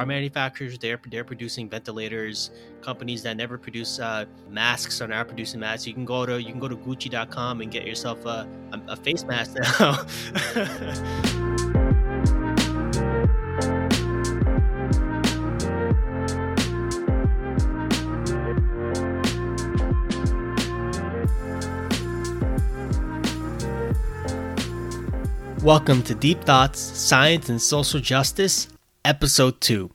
car manufacturers they're they're producing ventilators. Companies that never produce uh, masks are now producing masks. You can go to you can go to Gucci.com and get yourself a, a, a face mask now. Welcome to Deep Thoughts, Science and Social Justice, Episode 2.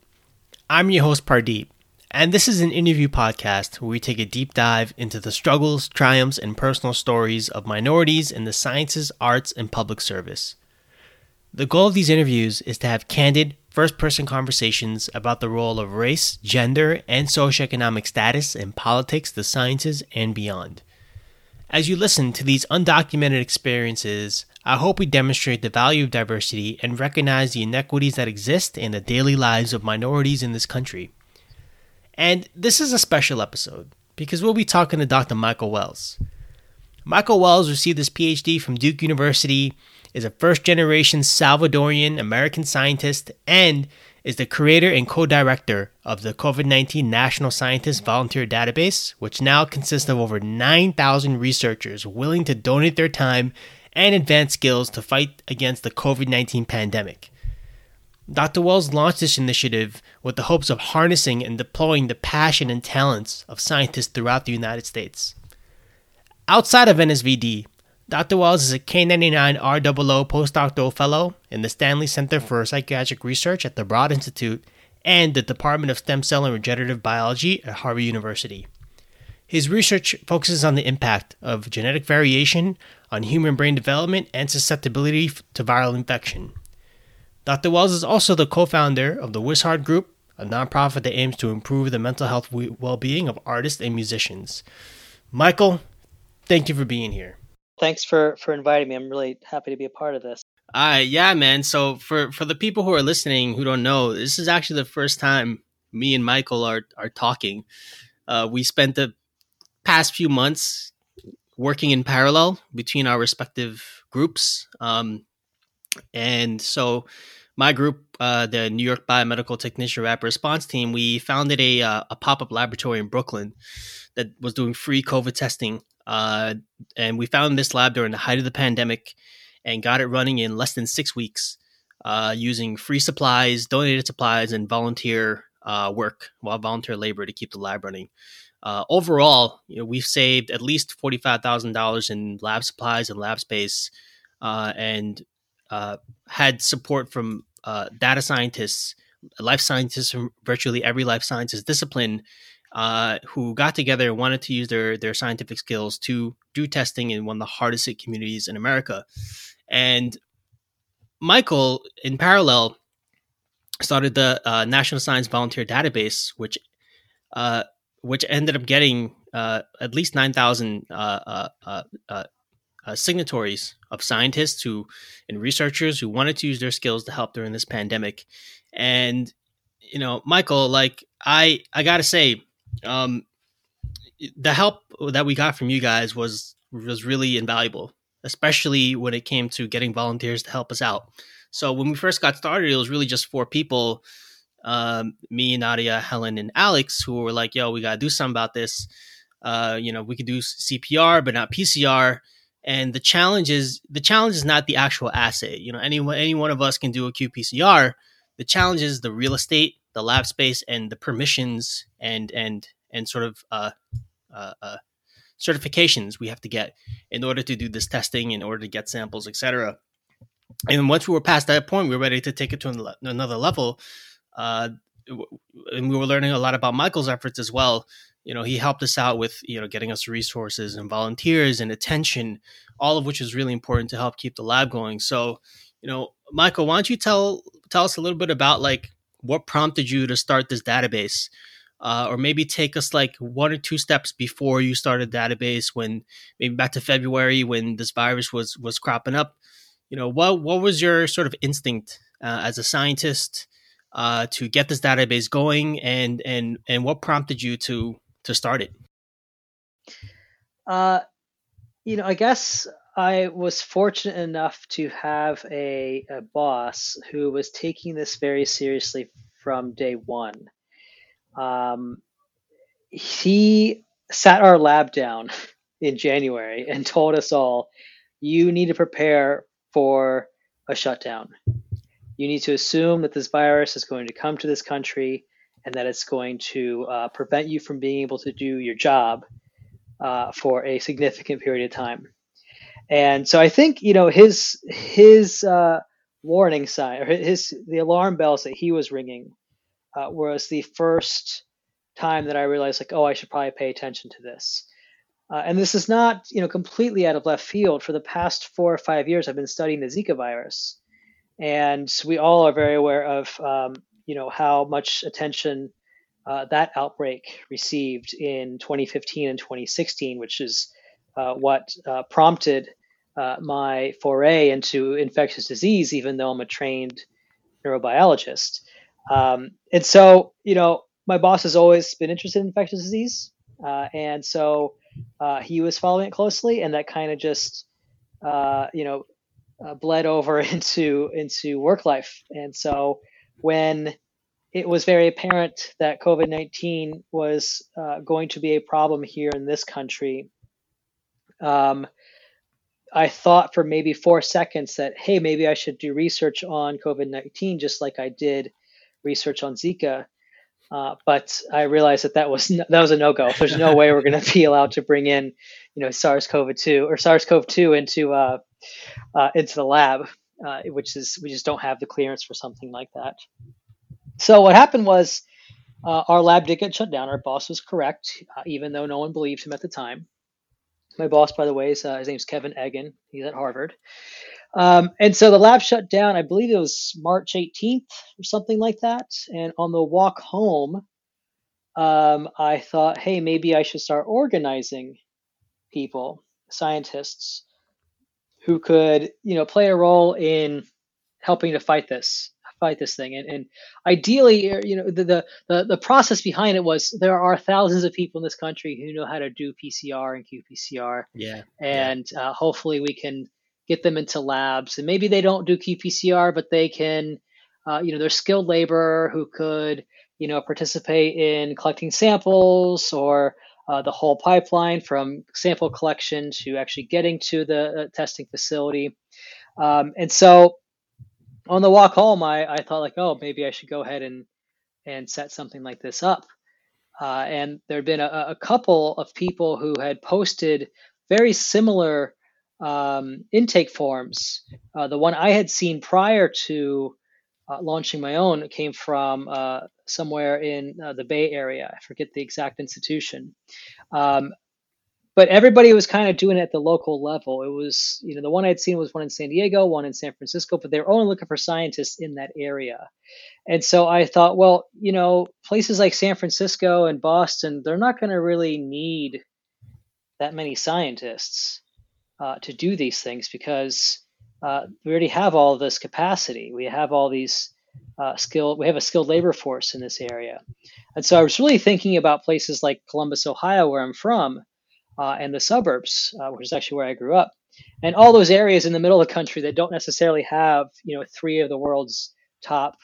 I'm your host, Pardeep, and this is an interview podcast where we take a deep dive into the struggles, triumphs, and personal stories of minorities in the sciences, arts, and public service. The goal of these interviews is to have candid, first person conversations about the role of race, gender, and socioeconomic status in politics, the sciences, and beyond. As you listen to these undocumented experiences, I hope we demonstrate the value of diversity and recognize the inequities that exist in the daily lives of minorities in this country. And this is a special episode because we'll be talking to Dr. Michael Wells. Michael Wells received his PhD from Duke University, is a first generation Salvadorian American scientist, and is the creator and co director of the COVID 19 National Scientist Volunteer Database, which now consists of over 9,000 researchers willing to donate their time and advanced skills to fight against the COVID 19 pandemic. Dr. Wells launched this initiative with the hopes of harnessing and deploying the passion and talents of scientists throughout the United States. Outside of NSVD, Dr. Wells is a K99 R00 postdoctoral fellow in the Stanley Center for Psychiatric Research at the Broad Institute and the Department of Stem Cell and Regenerative Biology at Harvard University. His research focuses on the impact of genetic variation on human brain development and susceptibility to viral infection. Dr. Wells is also the co founder of the Wishart Group, a nonprofit that aims to improve the mental health well being of artists and musicians. Michael, thank you for being here. Thanks for, for inviting me. I'm really happy to be a part of this. Uh, yeah, man. So for, for the people who are listening who don't know, this is actually the first time me and Michael are, are talking. Uh, we spent the past few months working in parallel between our respective groups. Um, and so my group, uh, the New York Biomedical Technician Rapid Response Team, we founded a, uh, a pop up laboratory in Brooklyn that was doing free COVID testing. Uh, and we found this lab during the height of the pandemic and got it running in less than six weeks uh, using free supplies, donated supplies, and volunteer uh, work, while volunteer labor to keep the lab running. Uh, overall, you know, we've saved at least forty-five thousand dollars in lab supplies and lab space, uh, and uh, had support from uh, data scientists, life scientists from virtually every life sciences discipline, uh, who got together and wanted to use their their scientific skills to do testing in one of the hardest hit communities in America. And Michael, in parallel, started the uh, National Science Volunteer Database, which which ended up getting uh, at least 9,000 uh uh, uh, uh, signatories of scientists who and researchers who wanted to use their skills to help during this pandemic. And you know, Michael, like I, I gotta say, um, the help that we got from you guys was was really invaluable, especially when it came to getting volunteers to help us out. So when we first got started, it was really just four people um, me, Nadia, Helen, and Alex, who were like, "Yo, we gotta do something about this." Uh, you know, we could do CPR, but not PCR. And the challenge is the challenge is not the actual assay. You know, any any one of us can do a qPCR. The challenge is the real estate, the lab space, and the permissions and and and sort of uh, uh, uh, certifications we have to get in order to do this testing, in order to get samples, etc. And once we were past that point, we were ready to take it to another level. Uh, and we were learning a lot about Michael's efforts as well. You know, he helped us out with you know getting us resources and volunteers and attention, all of which is really important to help keep the lab going. So, you know, Michael, why don't you tell tell us a little bit about like what prompted you to start this database? Uh, or maybe take us like one or two steps before you started database when maybe back to February when this virus was was cropping up. You know, what what was your sort of instinct uh, as a scientist uh, to get this database going, and and and what prompted you to to start it? Uh, you know, I guess I was fortunate enough to have a, a boss who was taking this very seriously from day one. Um, he sat our lab down in January and told us all, you need to prepare for a shutdown. You need to assume that this virus is going to come to this country and that it's going to uh, prevent you from being able to do your job uh, for a significant period of time. And so I think you know his his uh, warning sign or his the alarm bells that he was ringing uh, was the first time that I realized like oh I should probably pay attention to this. Uh, and this is not you know completely out of left field. For the past four or five years, I've been studying the Zika virus, and we all are very aware of um, you know how much attention uh, that outbreak received in 2015 and 2016, which is uh, what uh, prompted uh, my foray into infectious disease, even though I'm a trained neurobiologist. Um, and so, you know, my boss has always been interested in infectious disease. Uh, and so uh, he was following it closely, and that kind of just, you know, bled over into into work life. And so when it was very apparent that COVID 19 was uh, going to be a problem here in this country. Um, I thought for maybe four seconds that, hey, maybe I should do research on COVID 19 just like I did research on Zika. Uh, but I realized that that was no, that was a no go. There's no way we're going to be allowed to bring in, you know, SARS-CoV-2 or SARS-CoV-2 into uh, uh, into the lab, uh, which is we just don't have the clearance for something like that. So what happened was uh, our lab did get shut down. Our boss was correct, uh, even though no one believed him at the time. My boss, by the way, is uh, his name's Kevin Eggan. He's at Harvard. Um, and so the lab shut down. I believe it was March 18th or something like that. And on the walk home, um, I thought, hey, maybe I should start organizing people, scientists, who could, you know, play a role in helping to fight this fight this thing. And, and ideally, er, you know, the, the, the the process behind it was there are thousands of people in this country who know how to do PCR and qPCR. Yeah. And yeah. Uh, hopefully, we can get them into labs. And maybe they don't do qPCR, but they can, uh, you know, they're skilled labor who could, you know, participate in collecting samples or uh, the whole pipeline from sample collection to actually getting to the uh, testing facility. Um, and so on the walk home, I, I thought like, oh, maybe I should go ahead and and set something like this up. Uh, and there had been a, a, couple of people who had posted very similar um, intake forms. Uh, the one I had seen prior to uh, launching my own came from uh, somewhere in uh, the Bay Area. I forget the exact institution. Um, but everybody was kind of doing it at the local level. It was, you know, the one I'd seen was one in San Diego, one in San Francisco, but they were only looking for scientists in that area. And so I thought, well, you know, places like San Francisco and Boston, they're not going to really need that many scientists uh, to do these things because uh, we already have all this capacity. We have all these uh, we have a skilled labor force in this area. And so I was really thinking about places like Columbus, Ohio, where I'm from uh, and the suburbs, uh, which is actually where I grew up, and all those areas in the middle of the country that don't necessarily have you know three of the world's top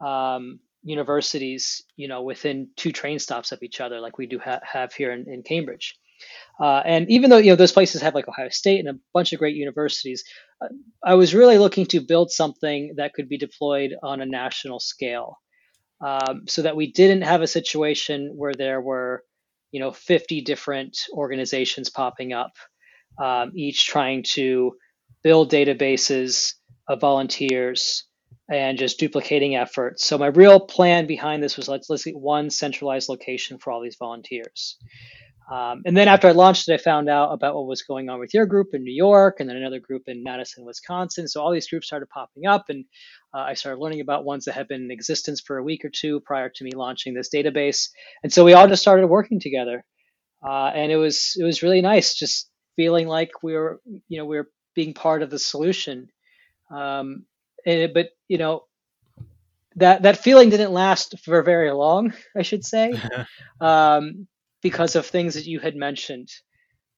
um, universities, you know, within two train stops of each other, like we do ha- have here in, in Cambridge. Uh, and even though you know those places have like Ohio State and a bunch of great universities, I was really looking to build something that could be deployed on a national scale, um, so that we didn't have a situation where there were you know 50 different organizations popping up um, each trying to build databases of volunteers and just duplicating efforts. So my real plan behind this was let's let's get one centralized location for all these volunteers um, and then after I launched it, I found out about what was going on with your group in New York, and then another group in Madison, Wisconsin. So all these groups started popping up, and uh, I started learning about ones that had been in existence for a week or two prior to me launching this database. And so we all just started working together, uh, and it was it was really nice, just feeling like we were you know we were being part of the solution. Um, and, but you know that that feeling didn't last for very long, I should say. um, because of things that you had mentioned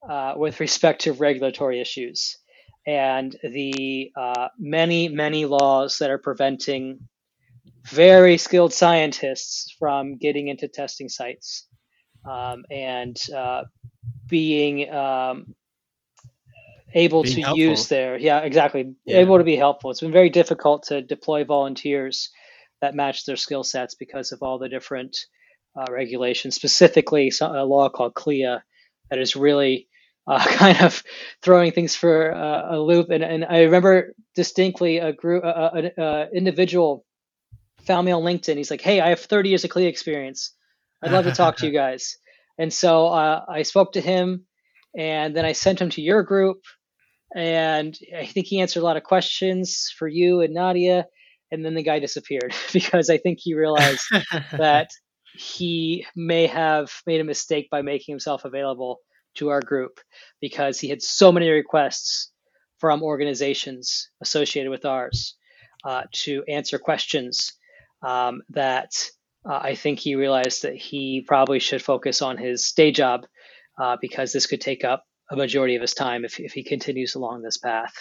uh, with respect to regulatory issues and the uh, many, many laws that are preventing very skilled scientists from getting into testing sites um, and uh, being um, able being to helpful. use their yeah exactly yeah. able to be helpful. It's been very difficult to deploy volunteers that match their skill sets because of all the different uh, regulations, specifically a law called CLIA that is really uh, kind of throwing things for uh, a loop. And, and I remember distinctly a group, an individual found me on LinkedIn. He's like, "Hey, I have 30 years of CLIA experience. I'd love to talk to you guys." And so uh, I spoke to him, and then I sent him to your group, and I think he answered a lot of questions for you and Nadia. And then the guy disappeared because I think he realized that he may have made a mistake by making himself available to our group because he had so many requests from organizations associated with ours uh, to answer questions um, that uh, I think he realized that he probably should focus on his day job uh, because this could take up a majority of his time if, if he continues along this path.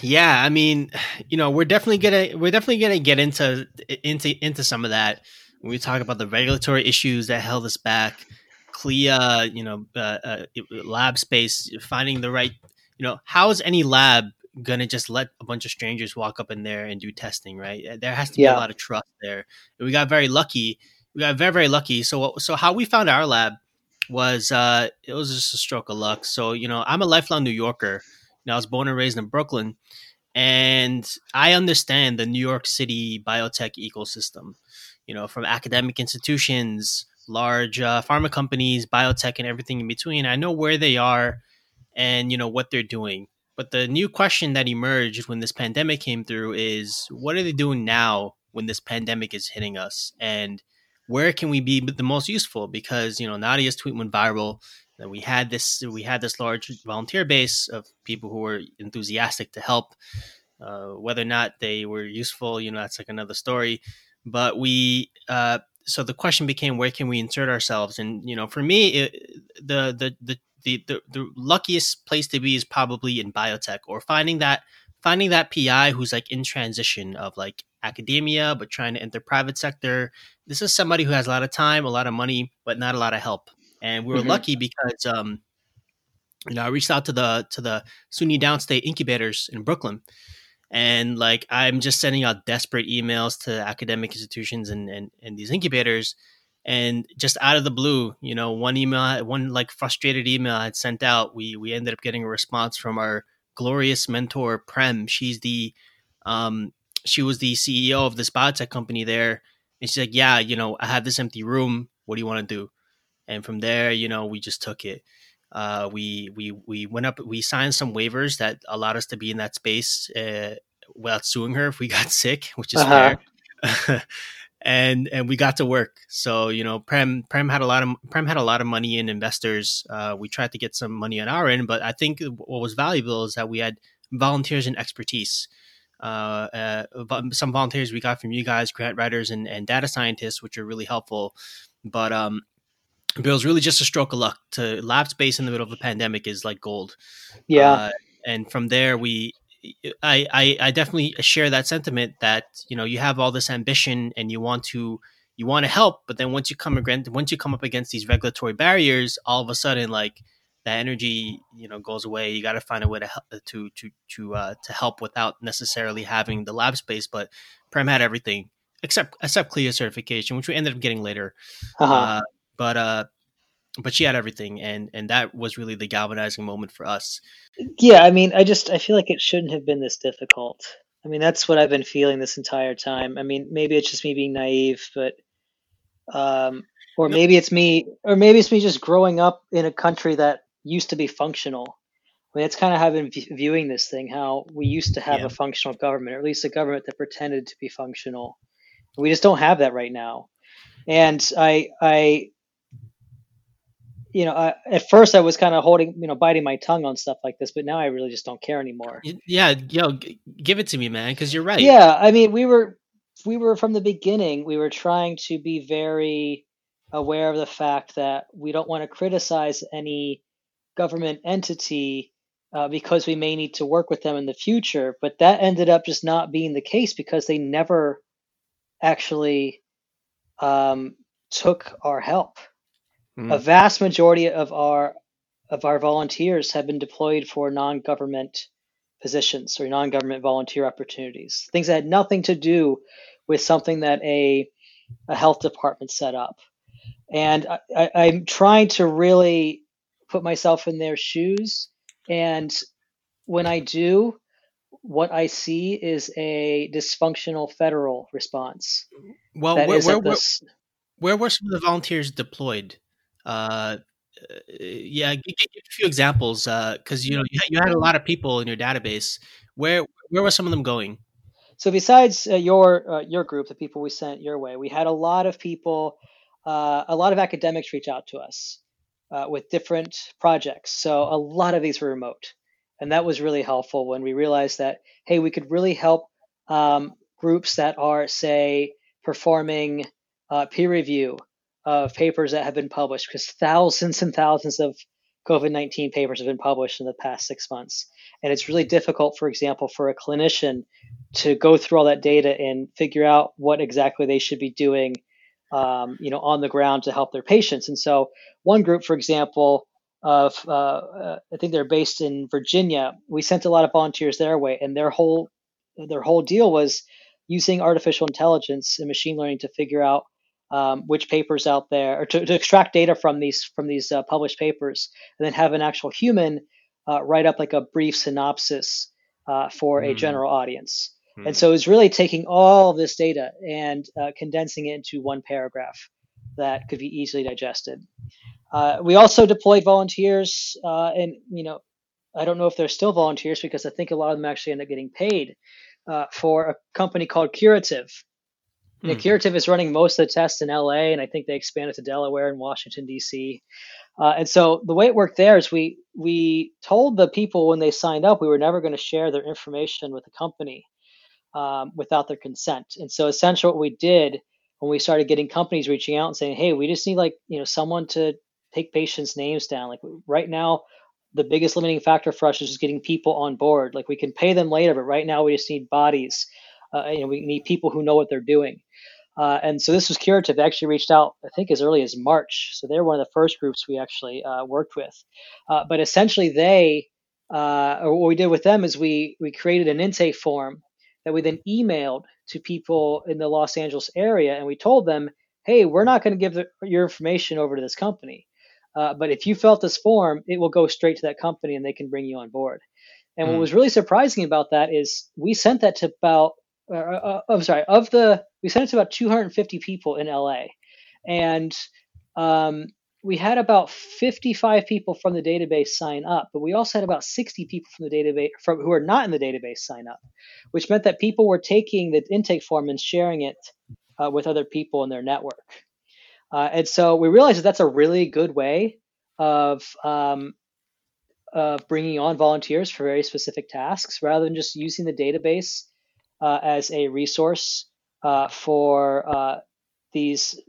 Yeah, I mean, you know, we're definitely gonna we're definitely gonna get into into into some of that when we talk about the regulatory issues that held us back, CLIA, you know, uh, uh, lab space, finding the right, you know, how is any lab gonna just let a bunch of strangers walk up in there and do testing, right? Uh, there has to be yeah. a lot of trust there. And we got very lucky. We got very very lucky. So so how we found our lab was uh it was just a stroke of luck. So you know, I'm a lifelong New Yorker. You know, I was born and raised in Brooklyn, and I understand the New York City biotech ecosystem. You know, from academic institutions, large uh, pharma companies, biotech, and everything in between. I know where they are, and you know what they're doing. But the new question that emerged when this pandemic came through is what are they doing now when this pandemic is hitting us? And where can we be the most useful? Because, you know, Nadia's tweet went viral. That we had this we had this large volunteer base of people who were enthusiastic to help. Uh, whether or not they were useful, you know, that's like another story. But we uh, so the question became where can we insert ourselves and you know for me it, the, the the the, the the luckiest place to be is probably in biotech or finding that finding that PI who's like in transition of like academia but trying to enter private sector. This is somebody who has a lot of time, a lot of money, but not a lot of help. And we were mm-hmm. lucky because um, you know I reached out to the to the SUNY Downstate incubators in Brooklyn. And like I'm just sending out desperate emails to academic institutions and, and, and these incubators. And just out of the blue you know one email one like frustrated email i had sent out we we ended up getting a response from our glorious mentor prem. She's the um she was the ceo of this biotech company there. And she's like yeah you know i have this empty room. What do you want to do? And from there you know we just took it uh, we we we went up we signed some waivers that allowed us to be in that space uh, without suing her if we got sick which is uh-huh. fair and and we got to work. So you know, Prem Prem had a lot of Prem had a lot of money in investors. Uh, we tried to get some money on our end, but I think what was valuable is that we had volunteers and expertise. Uh, uh, some volunteers we got from you guys, grant writers and, and data scientists, which are really helpful. But um, was really just a stroke of luck. To lab space in the middle of a pandemic is like gold. Yeah. Uh, and from there, we I, I, I definitely share that sentiment that you know you have all this ambition and you want to you want to help, but then once you come against once you come up against these regulatory barriers, all of a sudden like that energy you know goes away. You got to find a way to help, to to to uh, to help without necessarily having the lab space. But Prem had everything except except CLIA certification, which we ended up getting later. Uh-huh. Uh, but uh, but she had everything and and that was really the galvanizing moment for us yeah i mean i just i feel like it shouldn't have been this difficult i mean that's what i've been feeling this entire time i mean maybe it's just me being naive but um or maybe it's me or maybe it's me just growing up in a country that used to be functional I mean, that's kind of how I've been viewing this thing. How we used to have yeah. a functional government, or at least a government that pretended to be functional. We just don't have that right now. And I, I, you know, I, at first I was kind of holding, you know, biting my tongue on stuff like this, but now I really just don't care anymore. Yeah, yo, give it to me, man, because you're right. Yeah, I mean, we were, we were from the beginning. We were trying to be very aware of the fact that we don't want to criticize any government entity uh, because we may need to work with them in the future. But that ended up just not being the case because they never actually um, took our help. Mm. A vast majority of our of our volunteers have been deployed for non-government positions or non-government volunteer opportunities, things that had nothing to do with something that a a health department set up. And I, I, am trying to really put myself in their shoes. And when I do, what I see is a dysfunctional federal response. Well, where, where, where, where, were some of the volunteers deployed? Uh, yeah, give, give, a few examples because uh, you know you had, you had a lot of people in your database. Where where were some of them going? So besides uh, your uh, your group, the people we sent your way, we had a lot of people, uh, a lot of academics reach out to us with different projects. So a lot of these were remote, and that was really helpful when we realized that hey, we could really help um, groups that are say performing uh, peer review of papers that have been published because thousands and thousands of COVID 19 papers have been published in the past six months. And it's really difficult, for example, for a clinician to go through all that data and figure out what exactly they should be doing, um, you know, on the ground to help their patients. And so, one group, for example, of uh, uh, I think they're based in Virginia, we sent a lot of volunteers their way, and their whole their whole deal was using artificial intelligence and machine learning to figure out um, which papers out there, or to, to, extract data from these from these uh, published papers, and then have an actual human uh, write up like a brief synopsis uh, for mm. a hmm. general audience. Mm. And so it's really taking all of this data and uh, condensing it into one paragraph that could be easily digested. Uh, we also deployed volunteers, uh, and you know, I don't know if they're still volunteers because I think a lot of them actually end up getting paid for a company called Curative Mm. Curative is running most of the tests in LA, and I think they expanded to Delaware and Washington D.C. Uh, and so the way it worked there is we we told the people when they signed up we were never going to share their information with the company um, without their consent. And so essentially what we did when we started getting companies reaching out and saying, "Hey, we just need like you know someone to take patients' names down." Like right now, the biggest limiting factor for us is just getting people on board. Like we can pay them later, but right now we just need bodies. Uh, you know, we need people who know what they're doing. Uh, and so this was Curative. They actually reached out, I think, as early as March. So they're one of the first groups we actually uh, worked with. Uh, but essentially, they, uh, or what we did with them is we we created an intake form that we then emailed to people in the Los Angeles area, and we told them, "Hey, we're not going to give the, your information over to this company, uh, but if you felt this form, it will go straight to that company, and they can bring you on board." And mm. what hmm. was really surprising about that is we sent that to about uh, uh, I'm sorry, of the we sent it to about 250 people in LA, and um, we had about 55 people from the database sign up, but we also had about 60 people from the database from who are not in the database sign up, which meant that people were taking the intake form and sharing it uh, with other people in their network. Uh, and so we realized that that's a really good way of um, of bringing on volunteers for very specific tasks rather than just using the database as a resource uh, for uh, these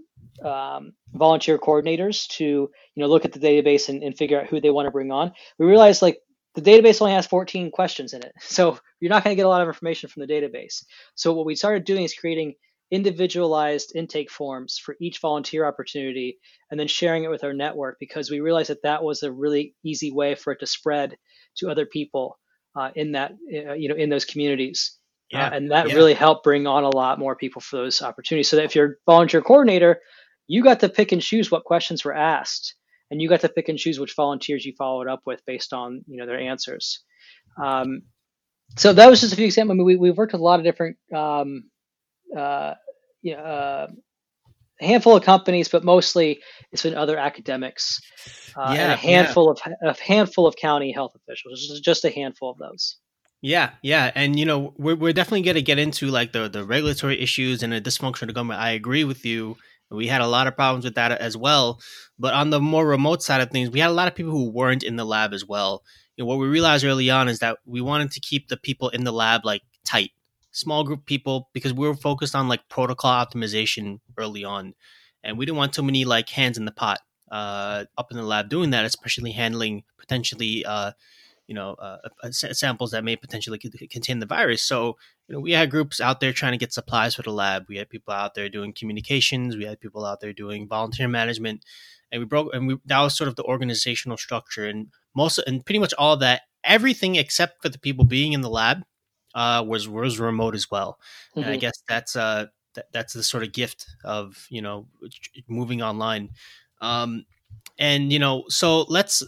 um, volunteer coordinators to you know look at the database and, and figure out who they want to bring on. We realized like the database only has 14 questions in it, so you're not going to get a lot of information from the database. So what we started doing is creating individualized intake forms for each volunteer opportunity and then sharing it with our network because we realized that that was a really easy way for it to spread to other people uh, in that uh, you know in those communities uh, yeah, uh, and that yeah. really helped bring on a lot more people for those opportunities. So that if you're a volunteer coordinator, you got to pick and choose what questions were asked, and you got to pick and choose which volunteers you followed up with based on you know their answers. Um, so that was just a few examples. I mean, we we've worked with a lot of different, um, uh, you know, uh, handful of companies, but mostly it's been other academics. Uh, yeah, and a handful yeah. of a handful of county health officials. Just a handful of those. Yeah, yeah, and you know we're we're definitely going to get into like the the regulatory issues and the dysfunction of government. I agree with you. We had a lot of problems with that as well. But on the more remote side of things, we had a lot of people who weren't in the lab as well. You know, what we realized early on is that we wanted to keep the people in the lab like tight, small group people, because we were focused on like protocol optimization early on, and we didn't want too many like hands in the pot uh, up in the lab doing that, especially handling potentially. Uh, you know uh, uh samples that may potentially contain the virus. So you know we had groups out there trying to get supplies for the lab. We had people out there doing communications. We had people out there doing volunteer management, and we broke and we that was sort of the organizational structure and most and pretty much all that everything except for the people being in the lab uh, was was remote as well. Mm-hmm. And I mm-hmm. guess that's uh that, that's the sort of gift of you know moving online. Um, and you know, so let's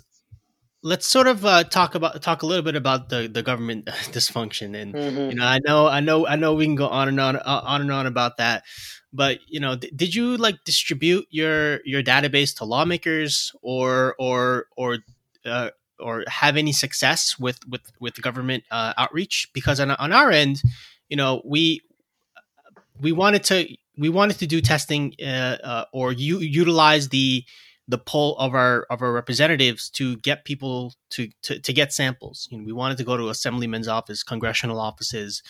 let's sort of uh, talk about talk a little bit about the the government dysfunction. And mm-hmm. you know, I know I know I know we can go on and on uh, on and on about that. But you know, th- did you like distribute your your database to lawmakers or or or uh, or have any success with with with government uh, outreach because on, on our end you know we we wanted to we wanted to do testing uh, uh, or u- utilize the the pull of our of our representatives to get people to, to to get samples. You know we wanted to go to assemblymen's office congressional offices.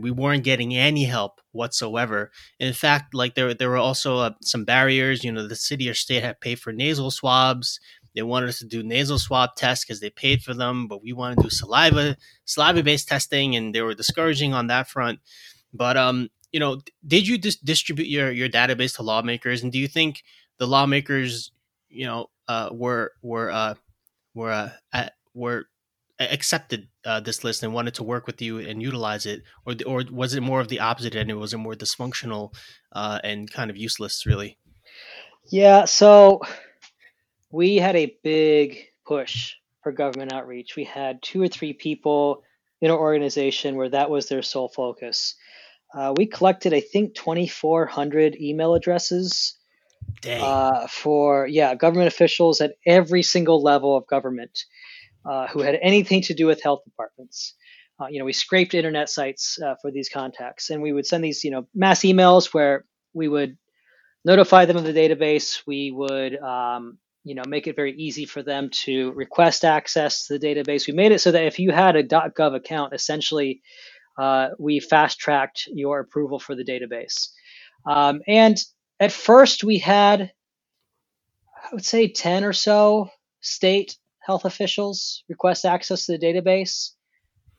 We weren't getting any help whatsoever. In fact like there there were also uh, some barriers. You know the city or state had paid for nasal swabs. They wanted us to do nasal swab tests because they paid for them, but we wanted to do saliva saliva based testing, and they were discouraging on that front. But um, you know, did you dis- distribute your your database to lawmakers, and do you think the lawmakers, you know, uh, were were uh, were uh, at, were accepted uh, this list and wanted to work with you and utilize it, or or was it more of the opposite and it was it more dysfunctional uh, and kind of useless, really? Yeah. So we had a big push for government outreach. We had two or three people in our organization where that was their sole focus. Uh, we collected, I think, 2,400 email addresses uh, for yeah government officials at every single level of government uh, who had anything to do with health departments. Uh, you know, we scraped internet sites uh, for these contacts, and we would send these you know mass emails where we would notify them of the database. We would um, you know make it very easy for them to request access to the database. We made it so that if you had a .gov account, essentially, uh, we fast tracked your approval for the database. Um, and at first, we had, I would say, ten or so state health officials request access to the database.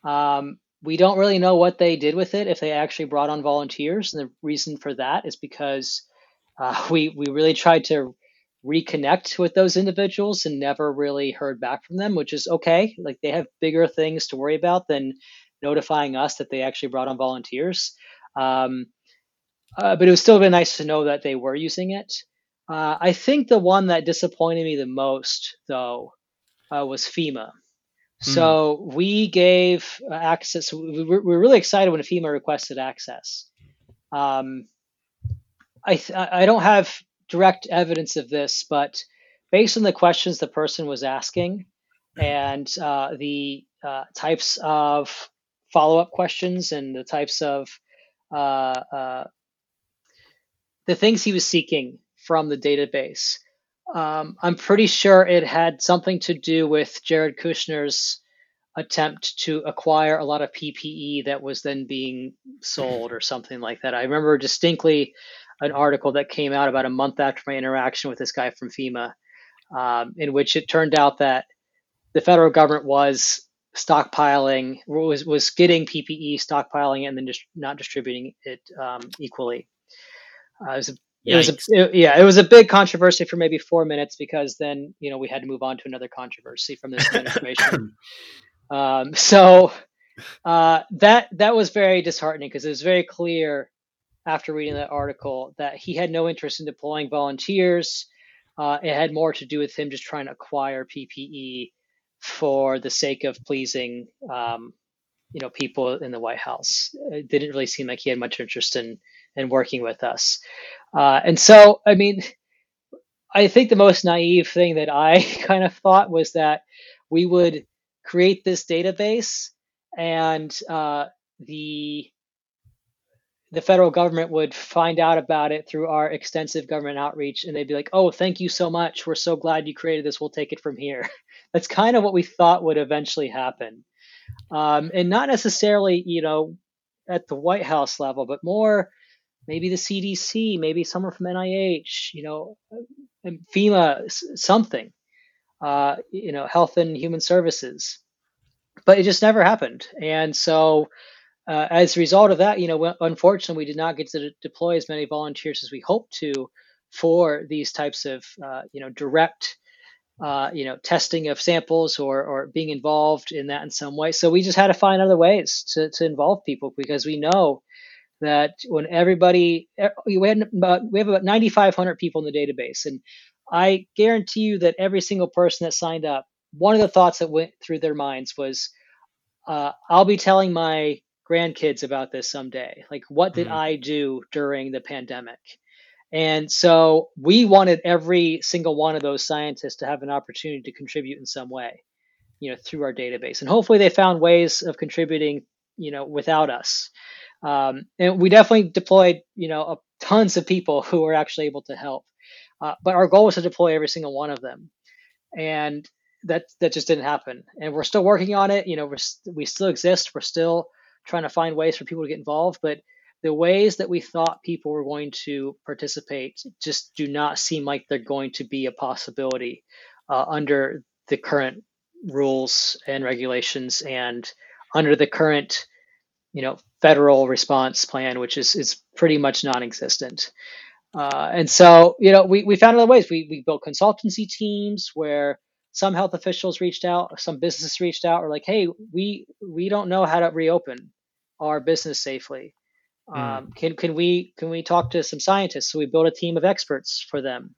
Um, we don't really know what they did with it if they actually brought on volunteers, and the reason for that is because uh, we we really tried to reconnect with those individuals and never really heard back from them, which is okay. Like they have bigger things to worry about than notifying us that they actually brought on volunteers. Um, uh, but it was still been nice to know that they were using it. Uh, I think the one that disappointed me the most, though, uh, was FEMA. Hmm. So we gave access. We were, we were, really excited when FEMA requested access. Um, I I don't have direct evidence of this, but based on the questions the person was asking and uh, the uh, types of follow up questions and the types of uh, uh, the things he was seeking from the database, um, I'm pretty sure it had something to do with Jared Kushner's attempt to acquire a lot of PPE that was then being sold or something like that. I remember distinctly an article that came out about a month after my interaction with this guy from FEMA, um, in which it turned out that the federal government was stockpiling, was was getting PPE, stockpiling it, and then just not distributing it um, equally. Uh, it was a, it was a, it, yeah, it was a big controversy for maybe four minutes because then you know we had to move on to another controversy from this information. um, so uh, that that was very disheartening because it was very clear after reading that article that he had no interest in deploying volunteers. Uh, it had more to do with him just trying to acquire PPE for the sake of pleasing, um, you know, people in the White House. It didn't really seem like he had much interest in in working with us. Uh, and so, I mean, I think the most naive thing that I kind of thought was that we would create this database and uh, the the federal government would find out about it through our extensive government outreach and they'd be like, oh, thank you so much. We're so glad you created this. We'll take it from here. That's kind of what we thought would eventually happen. Um, and not necessarily, you know, at the White House level, but more maybe the CDC, maybe someone from NIH, you know, FEMA, something, uh, you know, Health and Human Services. but it just never happened. And so, uh, as a result of that, you know, unfortunately, we did not get to deploy as many volunteers as we hoped to for these types of, uh, you know, direct, uh, you know, testing of samples or or being involved in that in some way. So we just had to find other ways to to involve people because we know that when everybody we had about we have about 9500 people in the database. And i guarantee you that every single person that signed up one of the thoughts that went through their minds was uh, i'll be telling my grandkids about this someday. Like what did mm-hmm. i do during the pandemic? And so we wanted every single one of those scientists to have an opportunity to contribute in some way you know through our database. And hopefully they found ways of contributing you know without us um, and we definitely deployed, you know, tons of people who were actually able to help. Uh, but our goal was to deploy every single one of them, and that that just didn't happen. And we're still working on it. You know, we're, we still exist. We're still trying to find ways for people to get involved, but the ways that we thought people were going to participate just do not seem like they're going to be a possibility uh, under the current rules and regulations and under the current you know federal response plan, which is is pretty much non-existent. Uh, and so, you know, we, we found other ways. We, we built consultancy teams where some health officials reached out, some businesses reached out, or like, hey, we we don't know how to reopen our business safely. Mm. Um, can can we can we talk to some scientists? So we built a team of experts for them.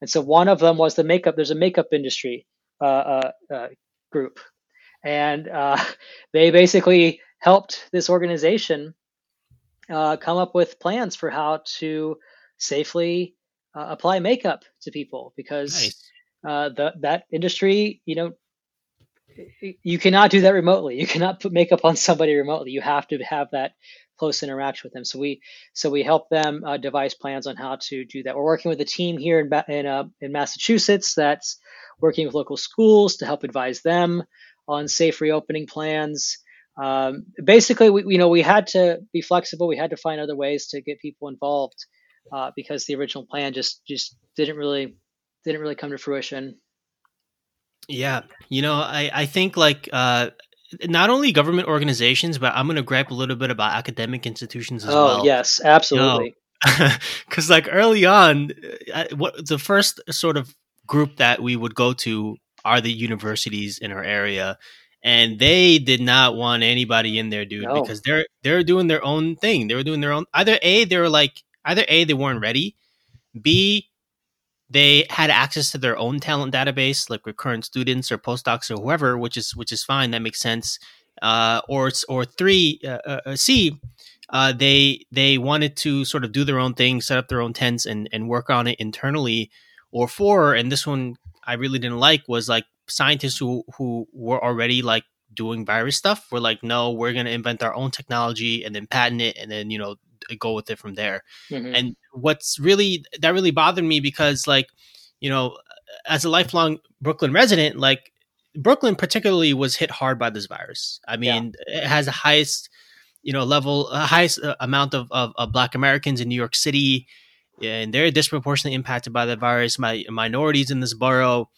And so one of them was the makeup. There's a makeup industry uh, uh, uh group, and uh, they basically helped this organization uh, come up with plans for how to safely uh, apply makeup to people because nice. uh, the, that industry, you know, you cannot do that remotely. You cannot put makeup on somebody remotely. You have to have that close interaction with them. So we so we help them uh, devise plans on how to do that. We're working with a team here in in, uh, in Massachusetts that's working with local schools to help advise them on safe reopening plans um, basically, we, you know, we had to be flexible. We had to find other ways to get people involved uh, because the original plan just just didn't really didn't really come to fruition. Yeah, you know, I I think like uh, not only government organizations, but I'm going to gripe a little bit about academic institutions as oh, well. Oh yes, absolutely. Because you know, like early on, uh, what the first sort of group that we would go to are the universities in our area and they did not want anybody in there, dude, no. because they're they're doing their own thing. They were doing their own. Either a they were like either a they weren't ready, b they had access to their own talent database, like recurrent students or postdocs or whoever, which is which is fine. That makes sense. Uh, or or three uh, uh, uh C, uh, they they wanted to sort of do their own thing, set up their own tents, and and work on it internally. Or four, and this one I really didn't like was like scientists who who were already like doing virus stuff were like, no, we're gonna invent our own technology and then patent it and then you know go with it from there. Mm-hmm. And what's really that really bothered me because like you know as a lifelong Brooklyn resident, like Brooklyn particularly was hit hard by this virus. I mean, yeah. it has the highest you know level uh, highest uh, amount of, of, of black americans in new york city and they're disproportionately impacted by the virus my minorities in this borough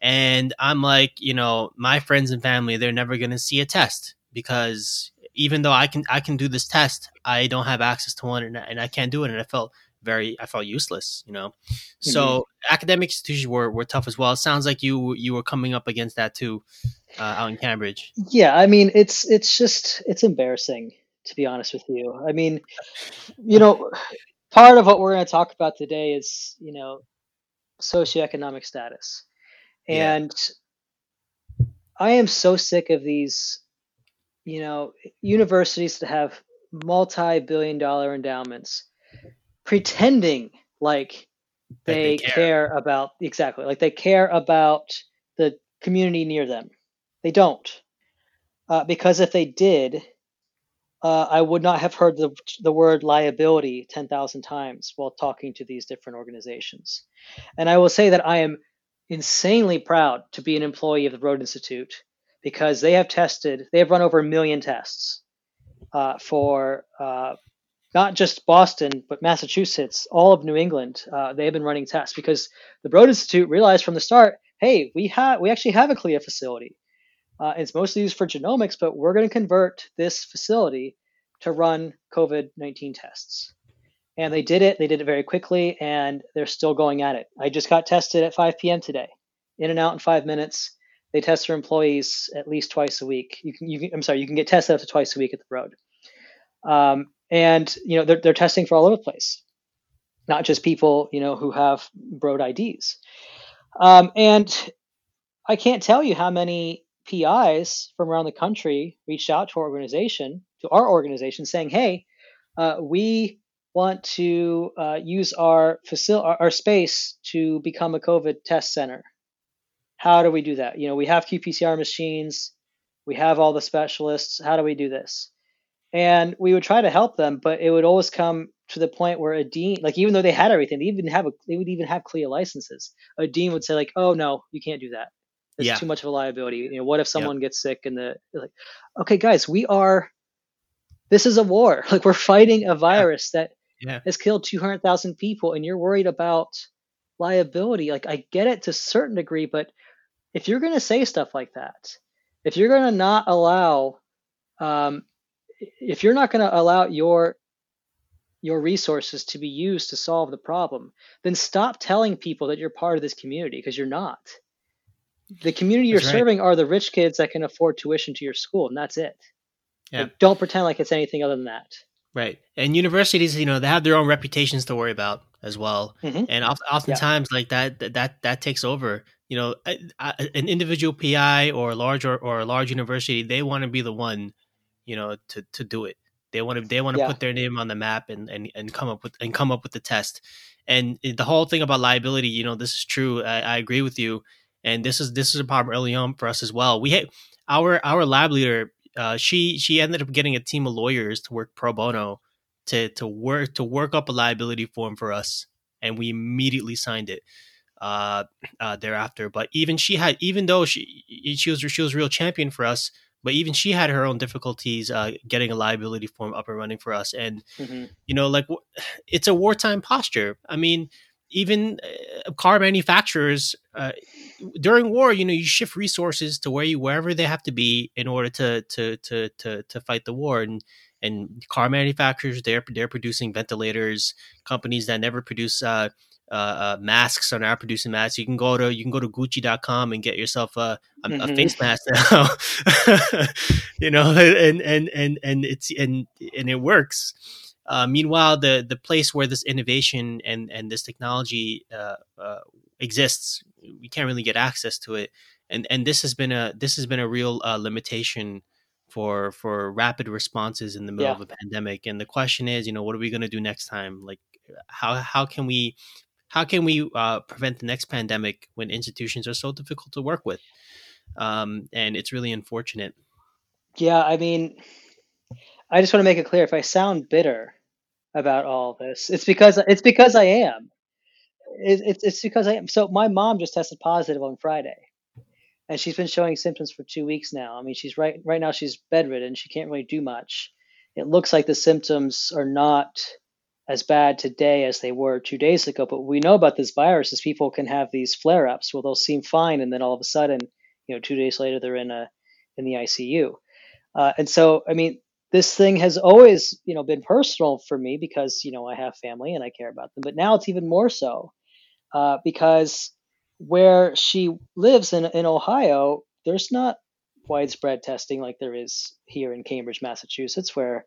and I'm like, you know, my friends and family, they're never going to see a test because even though I can I can do this test, I don't have access to one and, and I can't do it. And I felt very I felt useless, you know. Mm-hmm. So academic institutions were, were tough as well. It sounds like you you were coming up against that too uh, out in Cambridge. Yeah, I mean it's it's just it's embarrassing to be honest with you. I mean, you know, part of what we're going to talk about today is you know socioeconomic status and yeah. I am so sick of these, you know, universities that have multi billion dollar endowments pretending like they, they care. care. about exactly like they care about the community near them. They don't. Uh, because if they did, uh, I would not have heard the, the word liability 10,000 times while talking to these different organizations. And I will say that I am insanely proud to be an employee of the Broad Institute because they have tested, they have run over a million tests uh, for uh, not just Boston, but Massachusetts, all of New England. Uh, they have been running tests because the Broad Institute realized from the start, hey, we have we actually have a CLIA facility. Uh, it's mostly used for genomics, but we're going to convert this facility to run COVID 19 tests. And they did it. They did it very quickly, and they're still going at it. I just got tested at 5 p.m. today, in and out in five minutes. They test their employees at least twice a week. You can, you can I'm sorry, you can get tested up to twice a week at the Broad. Um, and you know they're, they're testing for all over the place, not just people you know who have Broad IDs. Um, and I can't tell you how many PIs from around the country reached out to our organization, to our organization, saying, "Hey, uh, we want to uh, use our facility, our, our, space to become a COVID test center. How do we do that? You know, we have qPCR machines, we have all the specialists. How do we do this?" And we would try to help them, but it would always come to the point where a dean, like even though they had everything, they even have a, they would even have CLIA licenses. A dean would say like, "Oh no, you can't do that." It's yeah. too much of a liability. You know, what if someone yep. gets sick and the like, okay, guys, we are this is a war. Like we're fighting a virus yeah. that yeah. has killed 200,000 people and you're worried about liability. Like I get it to a certain degree, but if you're going to say stuff like that, if you're going to not allow um, if you're not going to allow your your resources to be used to solve the problem, then stop telling people that you're part of this community because you're not the community you're serving are the rich kids that can afford tuition to your school, and that's it. Yeah. Like, don't pretend like it's anything other than that. Right. And universities, you know, they have their own reputations to worry about as well. Mm-hmm. And oftentimes, yeah. like that, that that takes over. You know, an individual PI or a large or, or a large university, they want to be the one, you know, to to do it. They want to they want to yeah. put their name on the map and, and and come up with and come up with the test. And the whole thing about liability, you know, this is true. I, I agree with you and this is this is a problem early on for us as well. We had our our lab leader. Uh, she she ended up getting a team of lawyers to work pro bono to to work to work up a liability form for us, and we immediately signed it uh, uh, thereafter. But even she had, even though she she was she was a real champion for us, but even she had her own difficulties uh, getting a liability form up and running for us. And mm-hmm. you know, like it's a wartime posture. I mean, even uh, car manufacturers uh, during war, you know, you shift resources to where you wherever they have to be in order to to to to to fight the war. And and car manufacturers they're they're producing ventilators. Companies that never produce uh, uh, uh, masks are now producing masks. You can go to you can go to Gucci.com and get yourself a, a, mm-hmm. a face mask now. you know, and and and and it's and and it works. Uh, meanwhile, the the place where this innovation and and this technology uh, uh, exists, we can't really get access to it, and and this has been a this has been a real uh, limitation for for rapid responses in the middle yeah. of a pandemic. And the question is, you know, what are we going to do next time? Like, how how can we how can we uh, prevent the next pandemic when institutions are so difficult to work with? Um, and it's really unfortunate. Yeah, I mean, I just want to make it clear: if I sound bitter, about all this. It's because it's because I am. It, it's it's because I am. So my mom just tested positive on Friday, and she's been showing symptoms for two weeks now. I mean, she's right right now she's bedridden. She can't really do much. It looks like the symptoms are not as bad today as they were two days ago. But we know about this virus is people can have these flare ups where they'll seem fine, and then all of a sudden, you know, two days later they're in a in the ICU. Uh, and so, I mean, this thing has always, you know, been personal for me because, you know, I have family and I care about them. But now it's even more so uh, because where she lives in, in Ohio, there's not widespread testing like there is here in Cambridge, Massachusetts, where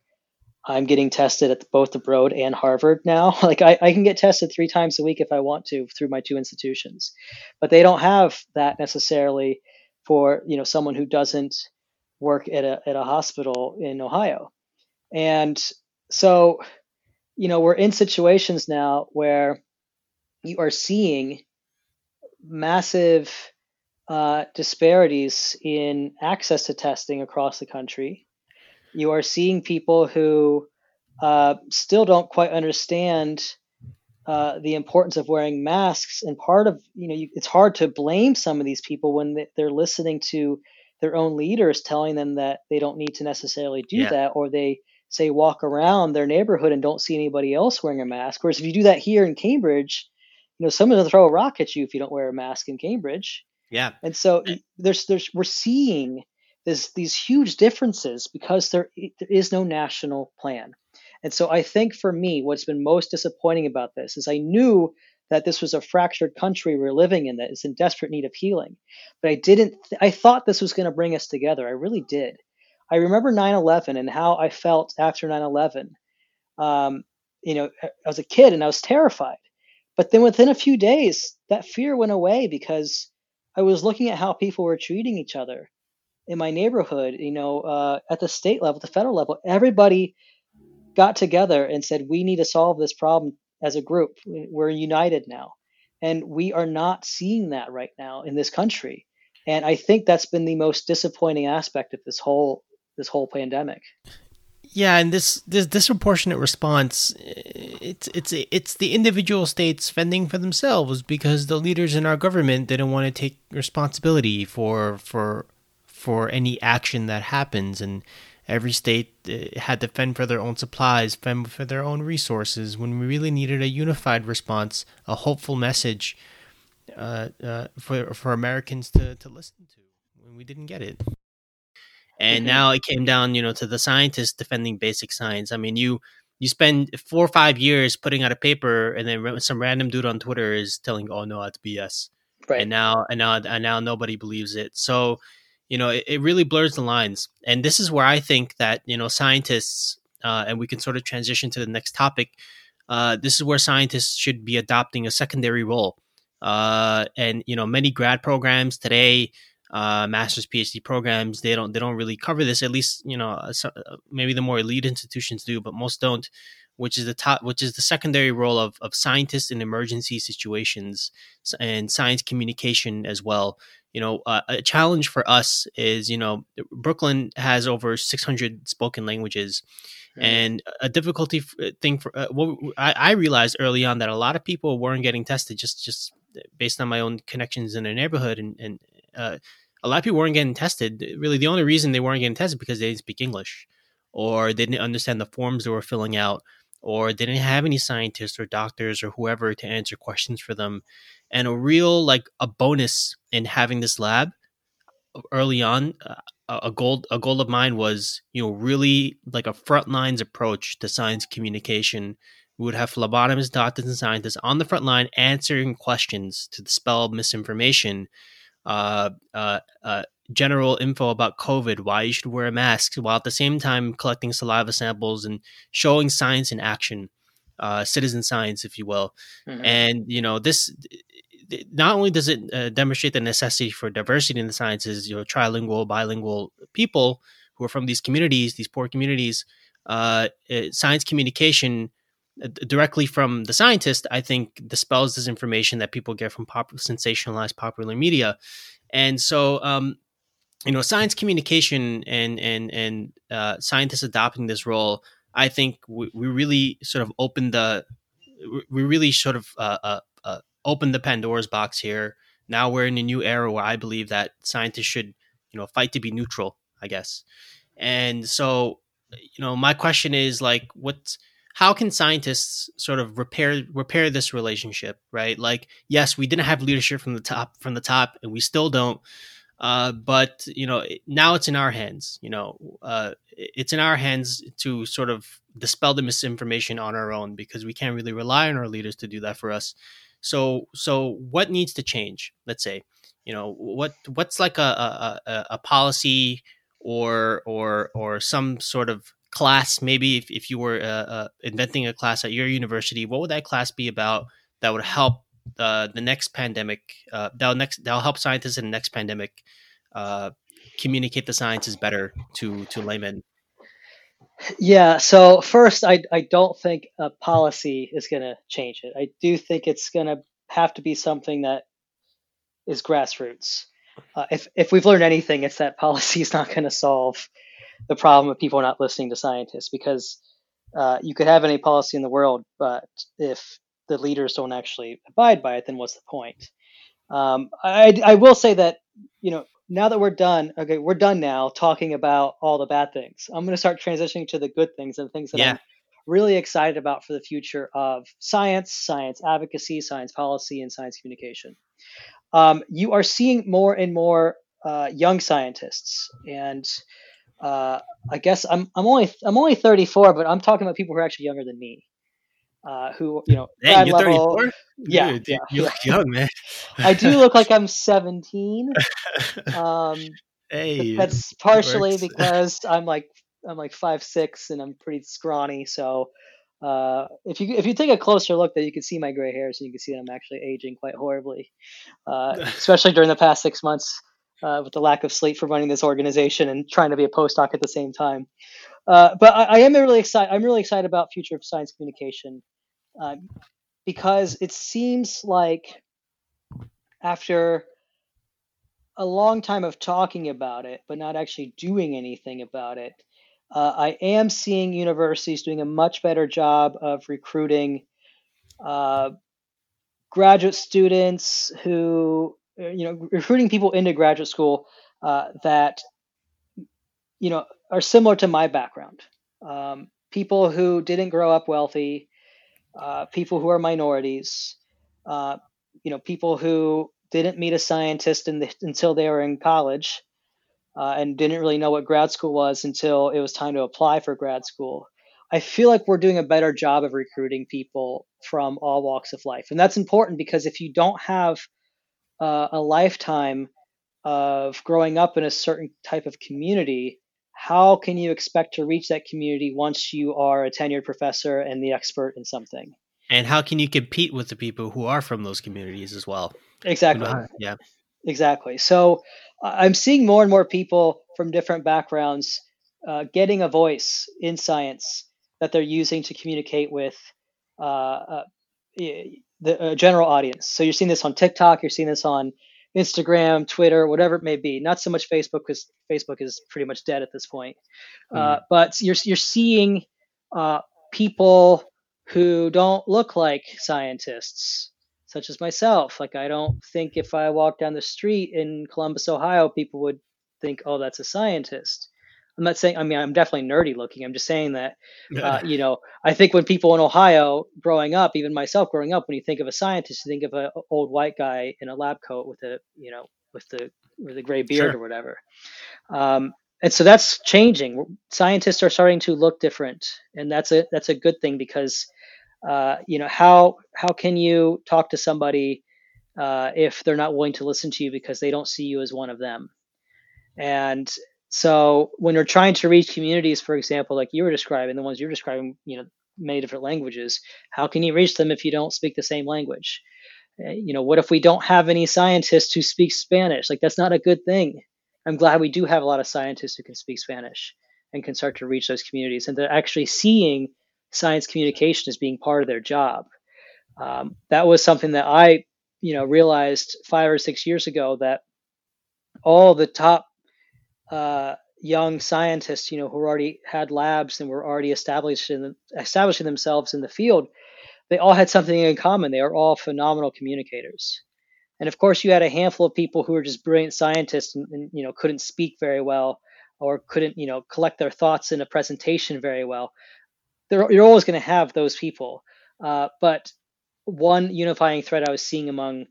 I'm getting tested at both the Broad and Harvard now. Like I, I can get tested three times a week if I want to through my two institutions, but they don't have that necessarily for you know someone who doesn't work at a at a hospital in Ohio. And so, you know, we're in situations now where you are seeing massive uh, disparities in access to testing across the country. You are seeing people who uh, still don't quite understand uh, the importance of wearing masks. And part of, you know, you, it's hard to blame some of these people when they're listening to their own leaders telling them that they don't need to necessarily do yeah. that, or they say walk around their neighborhood and don't see anybody else wearing a mask. Whereas if you do that here in Cambridge, you know, someone will throw a rock at you if you don't wear a mask in Cambridge. Yeah. And so eh. there's there's we're seeing there's these huge differences because there, there is no national plan. And so I think for me, what's been most disappointing about this is I knew that this was a fractured country we are living in that is in desperate need of healing. But I didn't, th- I thought this was going to bring us together. I really did. I remember 9 11 and how I felt after 9 11. Um, you know, I was a kid and I was terrified. But then within a few days, that fear went away because I was looking at how people were treating each other in my neighborhood, you know, uh, at the state level, the federal level. Everybody got together and said, we need to solve this problem as a group. We're united now. And we are not seeing that right now in this country. And I think that's been the most disappointing aspect of this whole this whole pandemic. Yeah, and this this disproportionate response eh, it's it's it's the individual states fending for themselves because the leaders in our government didn't want to take responsibility for for for any action that happens and every state uh, had to fend for their own supplies, fend for their own resources when we really needed a unified response, a hopeful message uh, uh, for for Americans to, to listen to when we didn't get it. And now it came down, you know, to the scientists defending basic science. I mean, you you spend four or five years putting out a paper, and then some random dude on Twitter is telling, "Oh no, it's BS." Right. And now, and now, and now nobody believes it. So you know, it, it really blurs the lines. And this is where I think that, you know, scientists, uh, and we can sort of transition to the next topic. Uh, this is where scientists should be adopting a secondary role. Uh, and you know, many grad programs today, uh, master's, PhD programs, they don't they don't really cover this. At least you know, uh, uh, maybe the more elite institutions do, but most don't. Which is the top, which is the secondary role of of scientists in emergency situations and science communication as well you know, uh, a challenge for us is, you know, Brooklyn has over 600 spoken languages. And a difficulty uh, thing for uh, what I, I, realized early on that a lot of people weren't getting tested just just based on my own connections in the neighborhood, and, and uh, a lot of people weren't getting tested. Really, the only reason they weren't getting tested because they didn't speak English, or they didn't understand the forms they were filling out, or they didn't have any scientists or doctors or whoever to answer questions for them and a real like a bonus in having this lab early on uh, a goal a goal of mine was you know really like a front lines approach to science communication. We would have phlebotomists doctors and scientists on the front line answering questions to dispel misinformation uh, uh, uh, general info about covid why you should wear a mask while at the same time collecting saliva samples and showing science in action uh, citizen science, if you will. Mm-hmm. And you know, this not only does it uh, demonstrate the necessity for diversity in the sciences, you know, trilingual, bilingual people who are from these communities, these poor communities, uh, science communication uh, directly from the scientist, I think dispels this information that people get from pop- sensationalized popular media. And so, um, you know, science communication and and and uh, scientists adopting this role I think we, we really sort of opened the we really sort of uh, uh, uh, opened the Pandora's box here. Now we're in a new era where I believe that scientists should you know fight to be neutral, I guess. And so you know my question is like what how can scientists sort of repair repair this relationship right like yes we didn't have leadership from the top from the top and we still don't uh, but you know, now it's in our hands. You know, uh, it's in our hands to sort of dispel the misinformation on our own because we can't really rely on our leaders to do that for us. So, so what needs to change? Let's say, you know, what what's like a a, a policy or or or some sort of class maybe if, if you were uh, uh, inventing a class at your university what would that class be about that would help uh, the next pandemic uh, that'll next that'll help scientists in the next pandemic uh, communicate the sciences better to to laymen? Yeah. So first, I I don't think a policy is going to change it. I do think it's going to have to be something that is grassroots. Uh, if if we've learned anything, it's that policy is not going to solve the problem of people not listening to scientists because uh, you could have any policy in the world, but if the leaders don't actually abide by it, then what's the point? Um, I, I will say that you know now that we're done, okay, we're done now talking about all the bad things. I'm going to start transitioning to the good things and things that yeah. I'm really excited about for the future of science, science advocacy, science policy, and science communication. Um, you are seeing more and more uh, young scientists, and uh, I guess I'm I'm only I'm only 34, but I'm talking about people who are actually younger than me. Uh, who you know, hey, you're level, 34? Yeah, Dude, yeah, you look young, man. I do look like I'm 17. Um, hey, that's partially because I'm like I'm like five six and I'm pretty scrawny. So uh, if you if you take a closer look, that you can see my gray hairs and you can see that I'm actually aging quite horribly, uh, especially during the past six months uh, with the lack of sleep for running this organization and trying to be a postdoc at the same time. Uh, but I, I, am really excited. I'm really excited about future of science communication um, because it seems like after a long time of talking about it, but not actually doing anything about it, uh, I am seeing universities doing a much better job of recruiting uh, graduate students who, uh, you know, recruiting people into graduate school uh, that, you know, are similar to my background. Um, people who didn't grow up wealthy, uh, people who are minorities, uh, you know, people who didn't meet a scientist the, until they were in college uh, and didn't really know what grad school was until it was time to apply for grad school. I feel like we're doing a better job of recruiting people from all walks of life. And that's important because if you don't have uh, a lifetime of growing up in a certain type of community, how can you expect to reach that community once you are a tenured professor and the expert in something? And how can you compete with the people who are from those communities as well? Exactly. Yeah. Exactly. So I'm seeing more and more people from different backgrounds uh, getting a voice in science that they're using to communicate with uh, uh, the uh, general audience. So you're seeing this on TikTok, you're seeing this on Instagram, Twitter, whatever it may be. Not so much Facebook because Facebook is pretty much dead at this point. Mm. but you're you're seeing uh, people who don't look like scientists such as myself. Like, I don't think if I walk down the street in Columbus, Ohio, people would think, oh, that's a scientist. I'm not saying, I mean, I'm definitely nerdy looking. I'm just saying that, uh, you know, I think when people in Ohio growing up, even myself growing up, when you think of a scientist, you think of an old white guy in a lab coat with a, you know, with the, with a gray beard sure. or whatever. Um, and so that's changing. Scientists are starting to look different, and that's a that's a good thing because uh, you know how how can you talk to somebody uh, if they're not willing to listen to you because they don't see you as one of them and so when you're trying to reach communities for example like you were describing the ones you're describing you know many different languages how can you reach them if you don't speak the same language? Uh, you know what if we don't have any scientists who speak spanish? Like that's not a good thing. I'm glad we do have a lot of scientists who can speak spanish and can start to reach those communities and they're actually seeing science communication as being part of their job. Um, that was something that I, you know, realized five or six years ago that all the top uh, young scientists, you know, who already had labs and were already establishing establishing themselves in the field, they all had something in common. They are all phenomenal communicators. And of course, you had a handful of people who were just brilliant scientists and, and you know couldn't speak very well or couldn't you know collect their thoughts in a presentation very well you're always going to have those people. Uh, but one unifying thread I was seeing among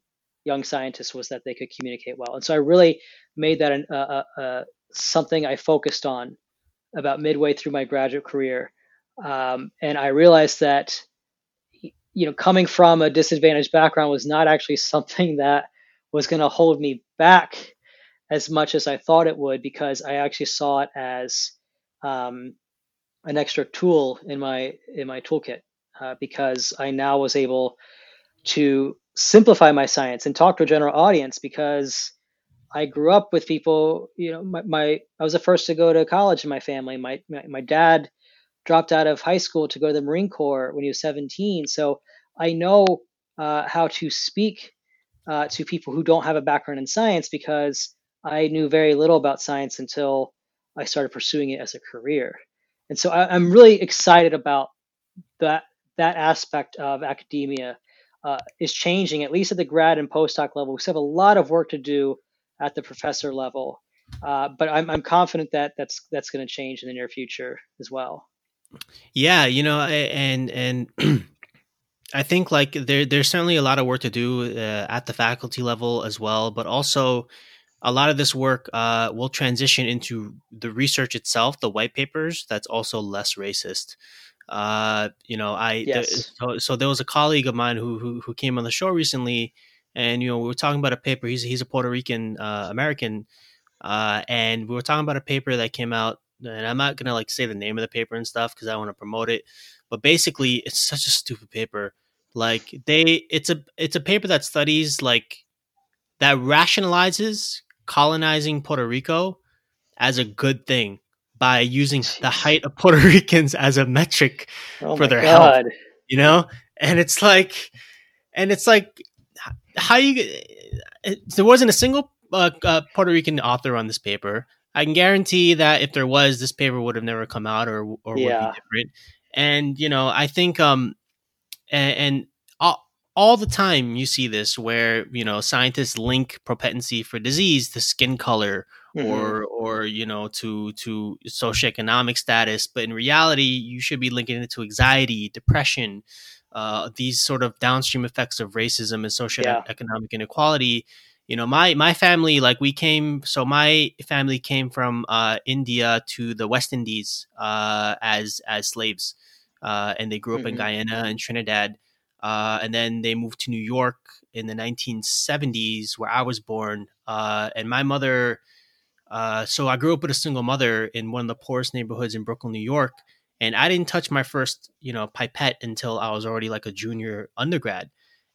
young scientists was that they could communicate well, and so I really made that an, uh, uh, something I focused on about midway through my graduate career. Um, and I realized that you know coming from a disadvantaged background was not actually something that was going to hold me back as much as I thought it would because I actually saw it as um, an extra tool in my in my toolkit uh, because I now was able to simplify my science and talk to a general audience because I grew up with people. You know, my, my I was the first to go to college in my family. My, my my dad dropped out of high school to go to the Marine Corps when he was 17. So I know uh, how to speak uh, to people who don't have a background in science because I knew very little about science until I started pursuing it as a career. And so I, am really excited about that that aspect of academia uh, is changing, at least at the grad and postdoc level. We still have a lot of work to do at the professor level, uh, but I'm, I'm confident that that's that's going to change in the near future as well. Yeah, you know, and and I think like there there's certainly a lot of work to do uh, at the faculty level as well, but also a lot of this work uh, will transition into the research itself, the white papers. That's also less racist. Uh, you know, I yes. so, so there was a colleague of mine who, who who came on the show recently, and you know we were talking about a paper. He's he's a Puerto Rican uh, American, uh, and we were talking about a paper that came out. And I'm not gonna like say the name of the paper and stuff because I want to promote it. But basically, it's such a stupid paper. Like they, it's a it's a paper that studies like that rationalizes colonizing Puerto Rico as a good thing by using Jeez. the height of Puerto Ricans as a metric oh for their God. health. You know, and it's like, and it's like, how you? There wasn't a single uh, uh, Puerto Rican author on this paper. I can guarantee that if there was, this paper would have never come out or or yeah. would be different. And you know, I think um, and, and all, all the time you see this where you know scientists link propensity for disease to skin color mm-hmm. or or you know to to socioeconomic status but in reality you should be linking it to anxiety depression uh, these sort of downstream effects of racism and socioeconomic yeah. inequality. You know my my family like we came so my family came from uh, india to the west indies uh, as as slaves. Uh, and they grew up mm-hmm. in guyana and trinidad. Uh, and then they moved to new york in the 1970s where i was born. Uh, and my mother uh, so I grew up with a single mother in one of the poorest neighborhoods in Brooklyn, New York, and I didn't touch my first, you know, pipette until I was already like a junior undergrad.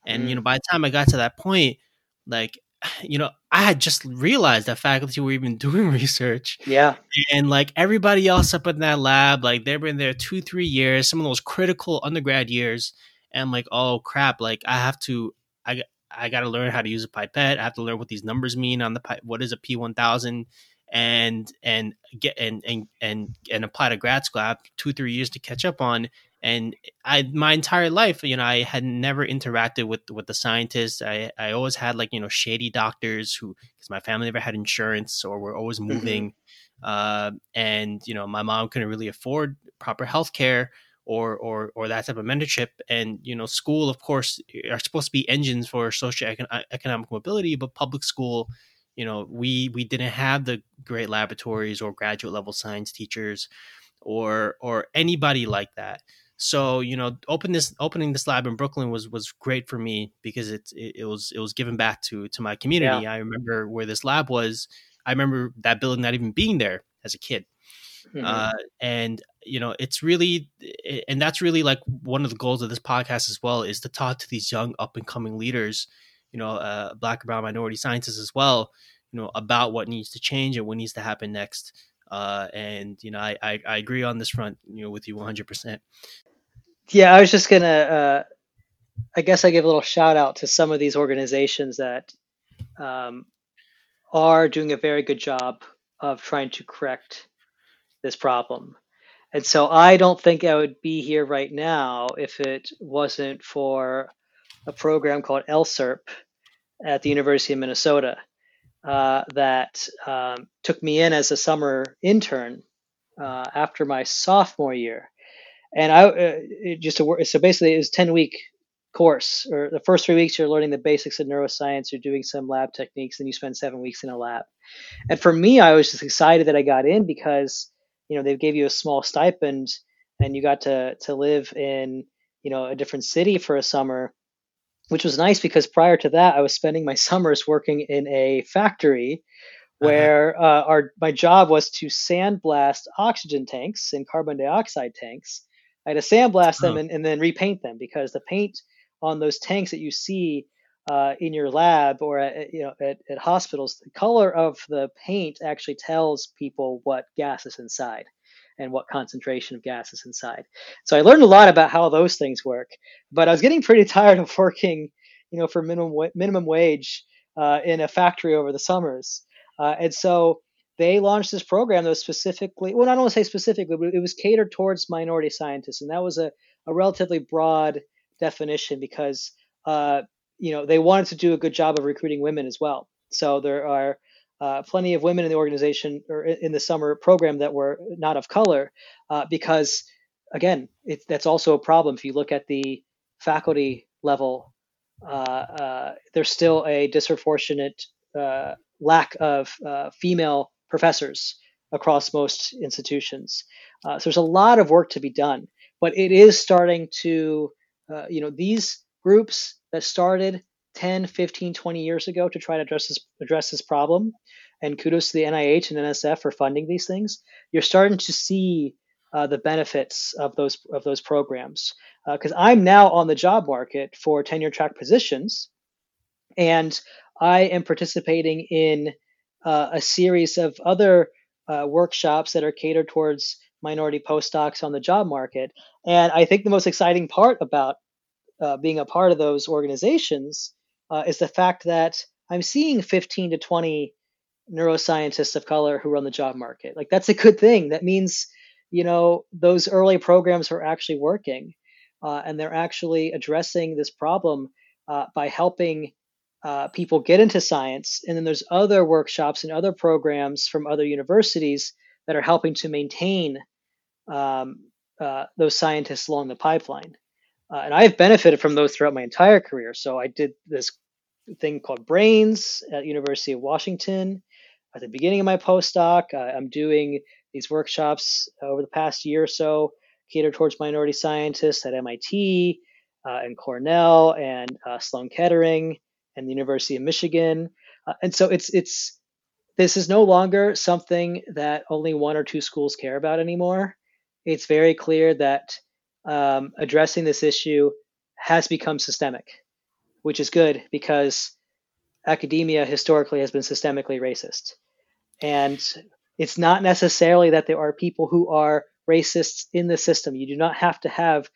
And mm. you know, mm. by the time I got to that point, like, you know, I had just realized that faculty were even doing research. Yeah. And like everybody else up in that lab, like they've been there two, three years, some of those critical undergrad years. And I'm like, oh crap, like I have to, I, I got to learn how to use a pipette. I have to learn what these numbers mean on the pipe. What is a P1000? And and get and and and and apply to grad school. I have two three years to catch up on. And I my entire life, you know, I had never interacted with with the scientists. I I always had like you know shady doctors who because my family never had insurance or were always mm-hmm. moving. Mm-hmm. Uh, and you know, my mom couldn't really afford proper health care or or or that type of mentorship and you know school of course are supposed to be engines for socio-economic mobility but public school you know we we didn't have the great laboratories or graduate level science teachers or or anybody like that so you know open this opening this lab in brooklyn was was great for me because it, it, it was it was given back to to my community yeah. i remember where this lab was i remember that building not even being there as a kid Mm-hmm. Uh, and you know, it's really, and that's really like one of the goals of this podcast as well is to talk to these young up and coming leaders, you know, uh, black and brown minority scientists as well, you know, about what needs to change and what needs to happen next. Uh, and you know, I, I, I agree on this front, you know, with you 100. percent Yeah, I was just gonna. Uh, I guess I give a little shout out to some of these organizations that um, are doing a very good job of trying to correct this problem. And so I don't think I would be here right now if it wasn't for a program called LSSURP at the University of Minnesota uh, that um, took me in as a summer intern uh, after my sophomore year. And I uh, just so basically it was a ten week course, or the first three weeks you're learning the basics of neuroscience, you're doing some lab techniques, then you spend seven weeks in a lab. And for me, I was just excited that I got in because you know they gave you a small stipend and you got to to live in you know a different city for a summer which was nice because prior to that i was spending my summers working in a factory uh-huh. where uh, our my job was to sandblast oxygen tanks and carbon dioxide tanks i had to sandblast them oh. and, and then repaint them because the paint on those tanks that you see uh, in your lab or at, you know at, at hospitals, the color of the paint actually tells people what gas is inside and what concentration of gas is inside. So I learned a lot about how those things work. But I was getting pretty tired of working, you know, for minimum minimum wage uh, in a factory over the summers, uh, and so they launched this program that was specifically well, I don't want to say specifically, but it was catered towards minority scientists, and that was a, a relatively broad definition because uh, you know they wanted to do a good job of recruiting women as well. So there are uh, plenty of women in the organization or in the summer program that were not of color, uh, because again, it, that's also a problem. If you look at the faculty level, uh, uh there's still a disproportionate uh, lack of uh, female professors across most institutions. So there's a lot of work to be done, but it is starting to, you know, these groups that started 10, 15, 20 years ago to try to address this, address this problem. And kudos to the NIH and NSF for funding these things. You're starting to see uh, the benefits of those of those programs. Because uh, I'm now on the job market for tenure track positions, and I am participating in uh, a series of other uh, workshops that are catered towards minority postdocs on the job market. And I think the most exciting part about uh, being a part of those organizations uh, is the fact that I'm seeing 15 to 20 neuroscientists of color who run the job market. Like that's a good thing. That means, you know, those early programs are actually working, uh, and they're actually addressing this problem uh, by helping uh, people get into science. And then there's other workshops and other programs from other universities that are helping to maintain um, uh, those scientists along the pipeline. Uh, and I've benefited from those throughout my entire career. So I did this thing called Brains at University of Washington at the beginning of my postdoc. Uh, I'm doing these workshops over the past year or so catered towards minority scientists at MIT uh, and Cornell and uh, Sloan Kettering and the University of Michigan. Uh, and so it's it's this is no longer something that only one or two schools care about anymore. It's very clear that um, addressing this issue has become systemic, which is good because academia historically has been systemically racist. And it's not necessarily that there are people who are racists in the system. You do not have to have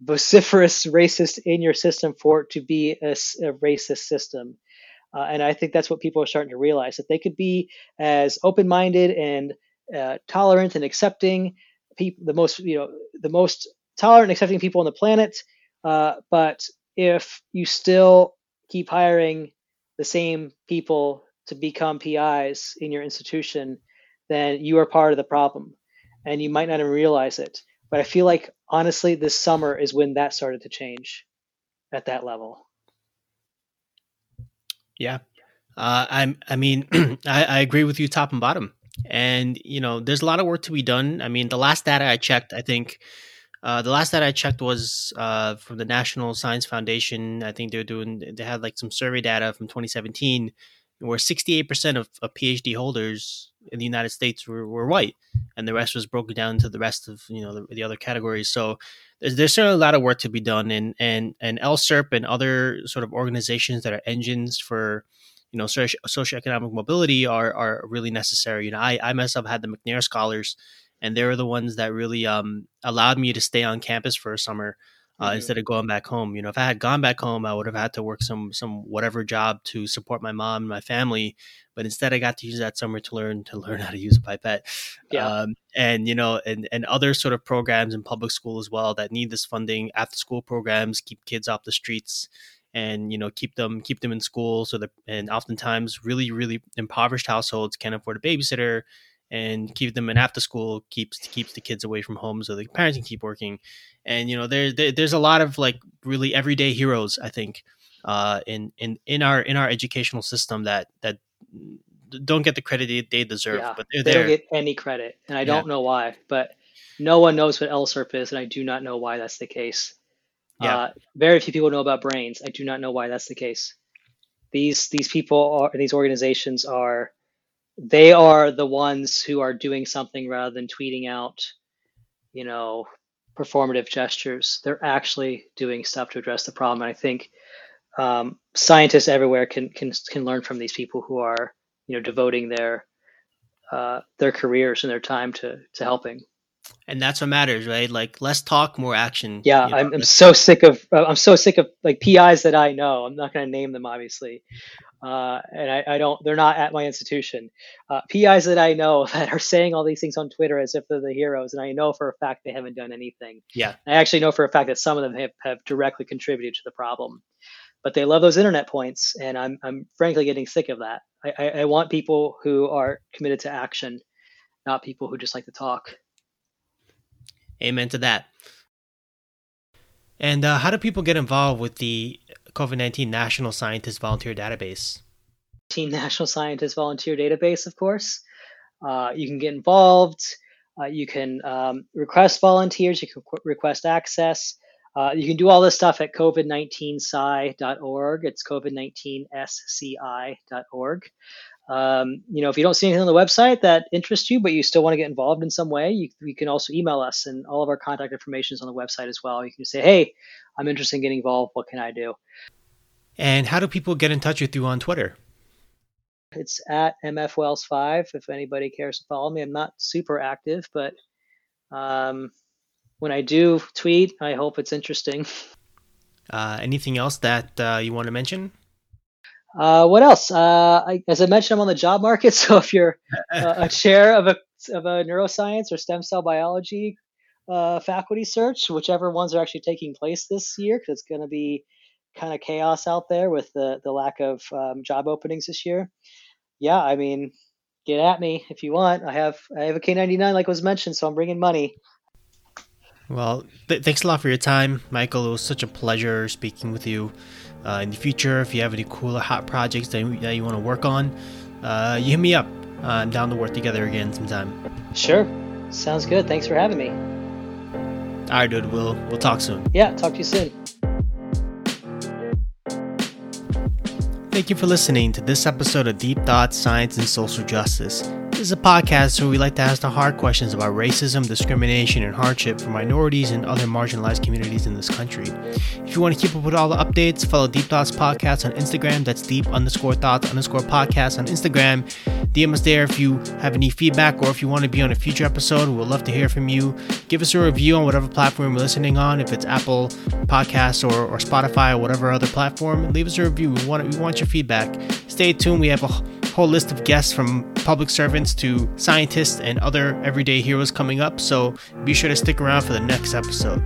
vociferous racist in your system for it to be a, a racist system. Uh, and I think that's what people are starting to realize that they could be as open-minded and uh, tolerant and accepting people, the most you know, the most tolerant and accepting people on the planet. Uh, but if you still keep hiring the same people to become PIs in your institution, then you are part of the problem, and you might not even realize it. But I feel like honestly, this summer is when that started to change at that level. Yeah, uh, I I mean I, I agree with you top and bottom, and you know there's a lot of work to be done. I mean the last data I checked, I think uh, the last that I checked was uh, from the National Science Foundation. I think they're doing they had like some survey data from 2017 where 68% of, of PhD holders in the United States were, were white, and the rest was broken down into the rest of you know the, the other categories. So there's, there's certainly a lot of work to be done, and and and LSSURP and other sort of organizations that are engines for you know socio- socioeconomic mobility are are really necessary. You know, I I myself had the McNair Scholars and they were the ones that really um, allowed me to stay on campus for a summer uh, mm-hmm. instead of going back home. You know, if I had gone back home, I would have had to work some some whatever job to support my mom and my family. But instead, I got to use that summer to learn to learn how to use a pipette. Yeah. Um, and you know, and and other sort of programs in public school as well that need this funding. After school programs keep kids off the streets and you know keep them keep them in school so that and oftentimes really really impoverished households can't afford a babysitter and keep them in after school keeps keeps the kids away from home so the parents can keep working. And you know there, there there's a lot of like really everyday heroes i think uh, in in in our in our educational system that that don't get the credit they deserve yeah, but they don't get any credit and i don't know why but no one knows what lserp is and i do not know why that's the case. Yeah. Uh, very few people know about brains. I do not know why that's the case. These these people are these organizations are they are the ones who are doing something rather than tweeting out, you know, performative gestures. They're actually doing stuff to address the problem. And I think um, scientists everywhere can can can learn from these people who are you know devoting their uh, their careers and their time to to helping. And that's what matters, right? Like less talk, more action. Yeah, you know? I'm, I'm so sick of I'm so sick of like PIs that I know. I'm not going to name them, obviously, uh, and I, I, don't they're not at my institution. Uh, pis that i know that are saying all these things on twitter as if they're the heroes and i know for a fact they haven't done anything. Yeah. I actually know for a fact that some of them have, have directly contributed to the problem. But they love those internet points and i'm, I'm frankly getting sick of that. I, I, I want people who are committed to action not people who just like to talk. Amen to that. And uh, how do people get involved with the COVID 19 National Scientist Volunteer Database? National Scientist Volunteer Database, of course. Uh, you can get involved. Uh, you can um, request volunteers. You can qu- request access. Uh, you can do all this stuff at covid19sci.org. It's covid19sci.org. Um, you know, if you don't see anything on the website that interests you, but you still want to get involved in some way, you, you can also email us, and all of our contact information is on the website as well. You can say, "Hey, I'm interested in getting involved. What can I do?" And how do people get in touch with you on Twitter? It's at mfwells5 if anybody cares to follow me. I'm not super active, but um, when I do tweet, I hope it's interesting. Uh, anything else that uh, you want to mention? Uh, what else? Uh, I, as I mentioned, I'm on the job market. So if you're a chair of a of a neuroscience or stem cell biology uh, faculty search, whichever ones are actually taking place this year, because it's going to be kind of chaos out there with the the lack of um, job openings this year. Yeah, I mean, get at me if you want. I have I have a K99 like was mentioned, so I'm bringing money. Well, th- thanks a lot for your time, Michael. It was such a pleasure speaking with you. Uh, in the future, if you have any cool or hot projects that, you, you want to work on, uh, you hit me up. Uh, I'm down to work together again sometime. Sure. Sounds good. Thanks for having me. All right, dude. We'll we'll talk soon. Yeah, talk to you soon. Thank you for listening to this episode of Deep Thoughts, Science, and Social Justice. Is a podcast where we like to ask the hard questions about racism, discrimination, and hardship for minorities and other marginalized communities in this country. If you want to keep up with all the updates, follow Deep Thoughts Podcast on Instagram. That's deep underscore thoughts underscore podcast on Instagram. DM us there if you have any feedback or if you want to be on a future episode. We'd love to hear from you. Give us a review on whatever platform you're listening on, if it's Apple Podcasts or, or Spotify or whatever other platform. Leave us a review. We want, we want your feedback. Stay tuned. We have a whole list of guests from public servants to scientists and other everyday heroes coming up, so be sure to stick around for the next episode.